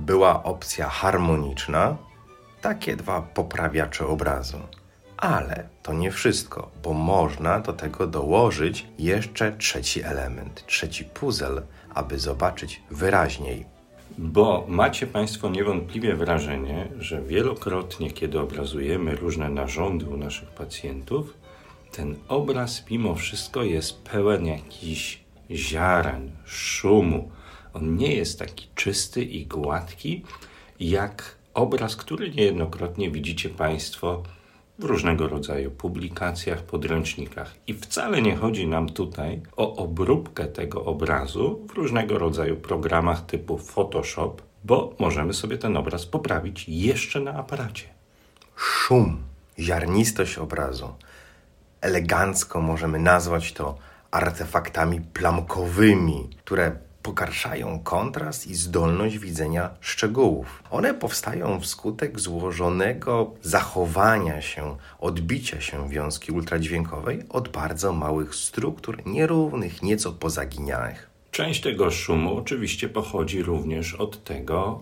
była opcja harmoniczna, takie dwa poprawiacze obrazu. Ale to nie wszystko, bo można do tego dołożyć jeszcze trzeci element, trzeci puzzle, aby zobaczyć wyraźniej. Bo macie Państwo niewątpliwie wrażenie, że wielokrotnie, kiedy obrazujemy różne narządy u naszych pacjentów, ten obraz mimo wszystko jest pełen jakichś ziaren, szumu. On nie jest taki czysty i gładki, jak obraz, który niejednokrotnie widzicie Państwo w różnego rodzaju publikacjach, podręcznikach. I wcale nie chodzi nam tutaj o obróbkę tego obrazu w różnego rodzaju programach typu Photoshop, bo możemy sobie ten obraz poprawić jeszcze na aparacie. Szum, ziarnistość obrazu. Elegancko możemy nazwać to artefaktami plamkowymi, które pogarszają kontrast i zdolność widzenia szczegółów. One powstają wskutek złożonego zachowania się, odbicia się wiązki ultradźwiękowej od bardzo małych struktur, nierównych, nieco pozaginiałych. Część tego szumu oczywiście pochodzi również od tego,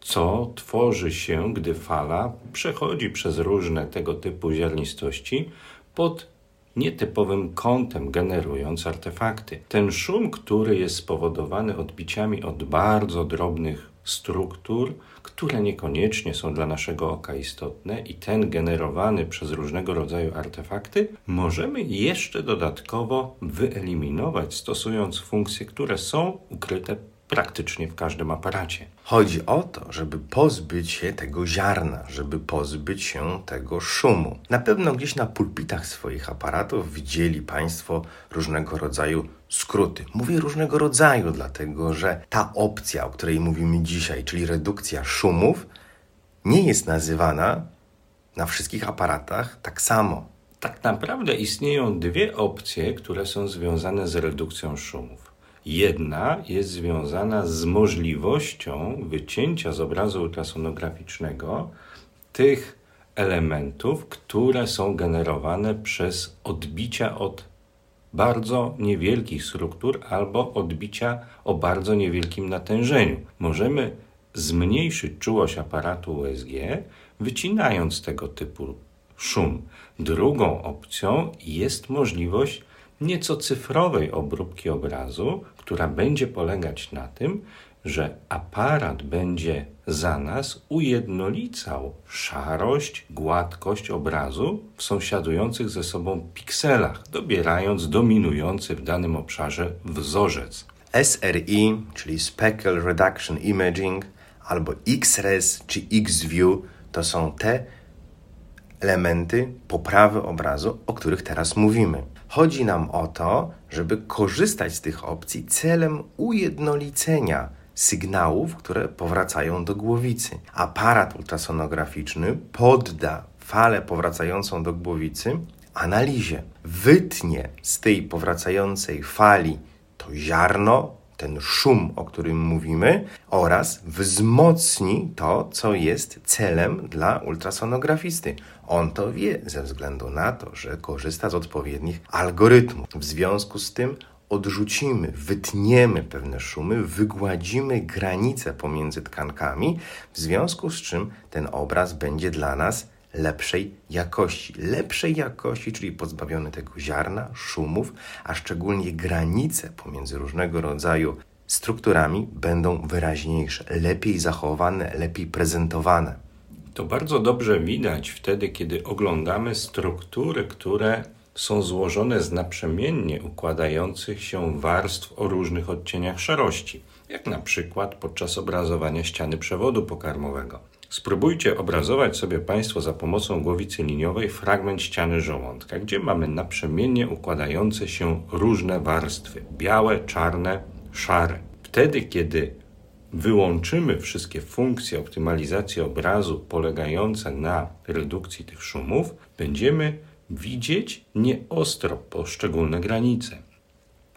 co tworzy się, gdy fala przechodzi przez różne tego typu ziarnistości pod nietypowym kątem, generując artefakty. Ten szum, który jest spowodowany odbiciami od bardzo drobnych struktur, które niekoniecznie są dla naszego oka istotne, i ten generowany przez różnego rodzaju artefakty, możemy jeszcze dodatkowo wyeliminować, stosując funkcje, które są ukryte praktycznie w każdym aparacie. Chodzi o to, żeby pozbyć się tego ziarna, żeby pozbyć się tego szumu. Na pewno gdzieś na pulpitach swoich aparatów widzieli Państwo różnego rodzaju skróty. Mówię różnego rodzaju, dlatego że ta opcja, o której mówimy dzisiaj, czyli redukcja szumów, nie jest nazywana na wszystkich aparatach tak samo. Tak naprawdę istnieją dwie opcje, które są związane z redukcją szumów. Jedna jest związana z możliwością wycięcia z obrazu ultrasonograficznego tych elementów, które są generowane przez odbicia od bardzo niewielkich struktur albo odbicia o bardzo niewielkim natężeniu. Możemy zmniejszyć czułość aparatu USG, wycinając tego typu szum. Drugą opcją jest możliwość nieco cyfrowej obróbki obrazu, która będzie polegać na tym, że aparat będzie za nas ujednolicał szarość, gładkość obrazu w sąsiadujących ze sobą pikselach, dobierając dominujący w danym obszarze wzorzec. SRI, czyli Speckle Reduction Imaging, albo XRES czy XView to są te elementy poprawy obrazu, o których teraz mówimy. Chodzi nam o to, żeby korzystać z tych opcji celem ujednolicenia sygnałów, które powracają do głowicy. Aparat ultrasonograficzny podda falę powracającą do głowicy analizie. Wytnie z tej powracającej fali to ziarno, ten szum, o którym mówimy, oraz wzmocni to, co jest celem dla ultrasonografisty. On to wie ze względu na to, że korzysta z odpowiednich algorytmów. W związku z tym odrzucimy, wytniemy pewne szumy, wygładzimy granice pomiędzy tkankami, w związku z czym ten obraz będzie dla nas lepszej jakości. Lepszej jakości, czyli pozbawiony tego ziarna, szumów, a szczególnie granice pomiędzy różnego rodzaju strukturami będą wyraźniejsze, lepiej zachowane, lepiej prezentowane. To bardzo dobrze widać wtedy, kiedy oglądamy struktury, które są złożone z naprzemiennie układających się warstw o różnych odcieniach szarości, jak na przykład podczas obrazowania ściany przewodu pokarmowego. Spróbujcie obrazować sobie Państwo za pomocą głowicy liniowej fragment ściany żołądka, gdzie mamy naprzemiennie układające się różne warstwy białe, czarne, szare. Wtedy, kiedy wyłączymy wszystkie funkcje optymalizacji obrazu polegające na redukcji tych szumów, będziemy widzieć nieostro poszczególne granice.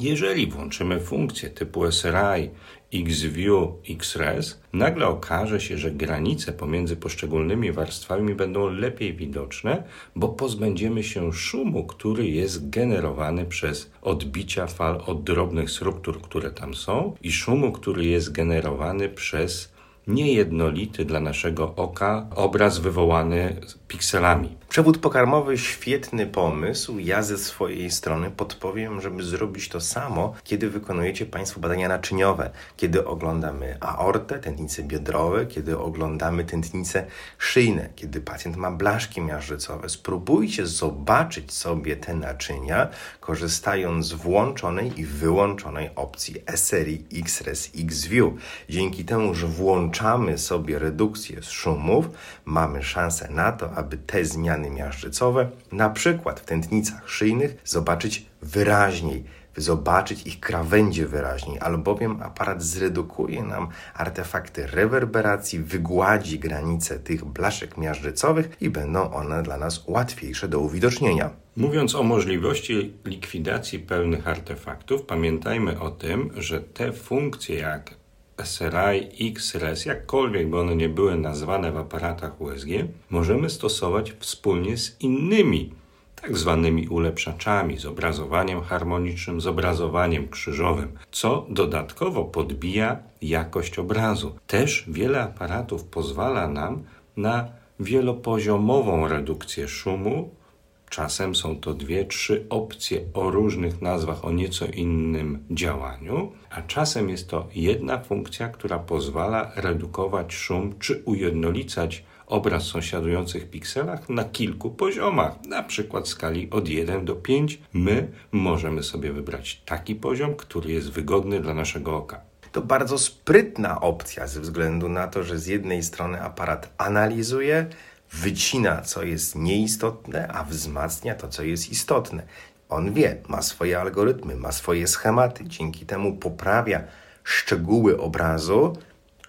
Jeżeli włączymy funkcje typu SRI, XView, XRes, nagle okaże się, że granice pomiędzy poszczególnymi warstwami będą lepiej widoczne, bo pozbędziemy się szumu, który jest generowany przez odbicia fal od drobnych struktur, które tam są, i szumu, który jest generowany przez niejednolity dla naszego oka obraz wywołany pikselami. Przewód pokarmowy świetny pomysł. Ja ze swojej strony podpowiem, żeby zrobić to samo, kiedy wykonujecie Państwo badania naczyniowe, kiedy oglądamy aortę, tętnice biodrowe, kiedy oglądamy tętnice szyjne, kiedy pacjent ma blaszki miażdżycowe. Spróbujcie zobaczyć sobie te naczynia, korzystając z włączonej i wyłączonej opcji SRI, XRES, XView. Dzięki temu, że włączamy sobie redukcję z szumów, mamy szansę na to, aby te zmiany miażdżycowe, na przykład w tętnicach szyjnych, zobaczyć wyraźniej, zobaczyć ich krawędzie wyraźniej, albowiem aparat zredukuje nam artefakty rewerberacji, wygładzi granice tych blaszek miażdżycowych i będą one dla nas łatwiejsze do uwidocznienia. Mówiąc o możliwości likwidacji pełnych artefaktów, pamiętajmy o tym, że te funkcje jak SRI, XRS, jakkolwiek by one nie były nazwane w aparatach USG, możemy stosować wspólnie z innymi tak zwanymi ulepszaczami, zobrazowaniem harmonicznym, zobrazowaniem krzyżowym, co dodatkowo podbija jakość obrazu. Też wiele aparatów pozwala nam na wielopoziomową redukcję szumu Czasem są to dwie, trzy opcje o różnych nazwach, o nieco innym działaniu, a czasem jest to jedna funkcja, która pozwala redukować szum czy ujednolicać obraz w sąsiadujących pikselach na kilku poziomach, na przykład skali od 1 do 5. My możemy sobie wybrać taki poziom, który jest wygodny dla naszego oka. To bardzo sprytna opcja ze względu na to, że z jednej strony aparat analizuje, wycina, co jest nieistotne, a wzmacnia to, co jest istotne. On wie, ma swoje algorytmy, ma swoje schematy, dzięki temu poprawia szczegóły obrazu,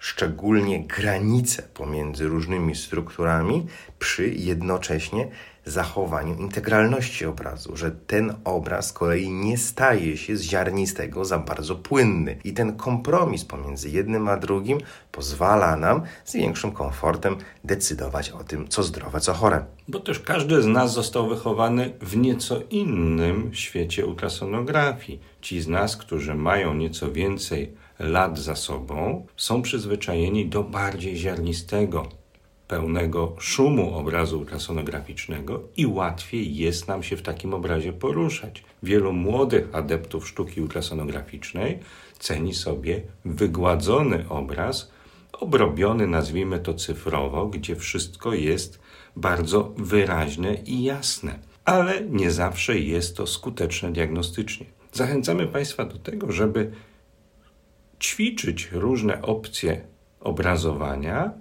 szczególnie granice pomiędzy różnymi strukturami, przy jednocześnie zachowaniu integralności obrazu, że ten obraz z kolei nie staje się z ziarnistego za bardzo płynny. I ten kompromis pomiędzy jednym a drugim pozwala nam z większym komfortem decydować o tym, co zdrowe, co chore. Bo też każdy z nas został wychowany w nieco innym świecie ultrasonografii. Ci z nas, którzy mają nieco więcej lat za sobą, są przyzwyczajeni do bardziej ziarnistego, pełnego szumu obrazu ultrasonograficznego i łatwiej jest nam się w takim obrazie poruszać. Wielu młodych adeptów sztuki ultrasonograficznej ceni sobie wygładzony obraz, obrobiony, nazwijmy to cyfrowo, gdzie wszystko jest bardzo wyraźne i jasne, ale nie zawsze jest to skuteczne diagnostycznie. Zachęcamy Państwa do tego, żeby ćwiczyć różne opcje obrazowania,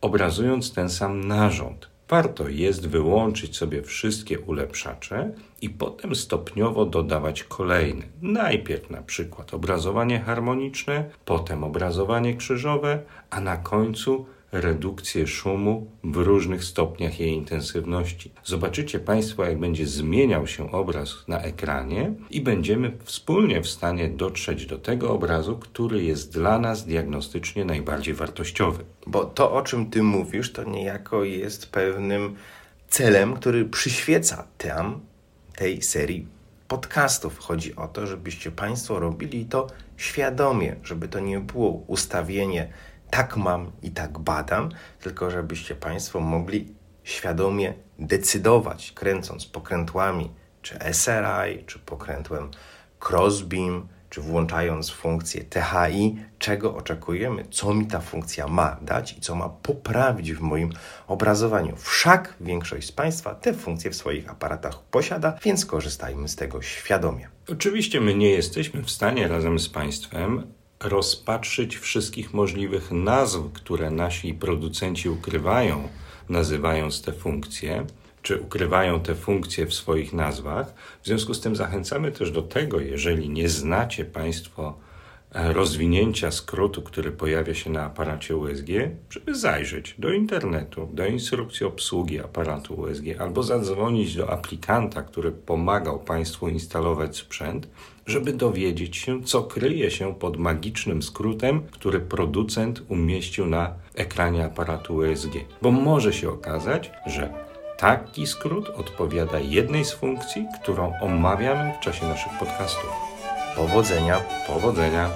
obrazując ten sam narząd. Warto jest wyłączyć sobie wszystkie ulepszacze i potem stopniowo dodawać kolejne. Najpierw na przykład obrazowanie harmoniczne, potem obrazowanie krzyżowe, a na końcu redukcję szumu w różnych stopniach jej intensywności. Zobaczycie Państwo, jak będzie zmieniał się obraz na ekranie i będziemy wspólnie w stanie dotrzeć do tego obrazu, który jest dla nas diagnostycznie najbardziej wartościowy. Bo to, o czym Ty mówisz, to niejako jest pewnym celem, który przyświeca tam tej serii podcastów. Chodzi o to, żebyście Państwo robili to świadomie, żeby to nie było ustawienie tak mam i tak badam, tylko żebyście Państwo mogli świadomie decydować, kręcąc pokrętłami, czy SRI, czy pokrętłem Crossbeam, czy włączając funkcję THI, czego oczekujemy, co mi ta funkcja ma dać i co ma poprawić w moim obrazowaniu. Wszak większość z Państwa te funkcje w swoich aparatach posiada, więc korzystajmy z tego świadomie. Oczywiście my nie jesteśmy w stanie razem z Państwem rozpatrzyć wszystkich możliwych nazw, które nasi producenci ukrywają, nazywając te funkcje, czy ukrywają te funkcje w swoich nazwach. W związku z tym zachęcamy też do tego, jeżeli nie znacie Państwo rozwinięcia skrótu, który pojawia się na aparacie USG, żeby zajrzeć do internetu, do instrukcji obsługi aparatu USG albo zadzwonić do aplikanta, który pomagał Państwu instalować sprzęt, żeby dowiedzieć się, co kryje się pod magicznym skrótem, który producent umieścił na ekranie aparatu USG. Bo może się okazać, że taki skrót odpowiada jednej z funkcji, którą omawiamy w czasie naszych podcastów. Powodzenia! Powodzenia!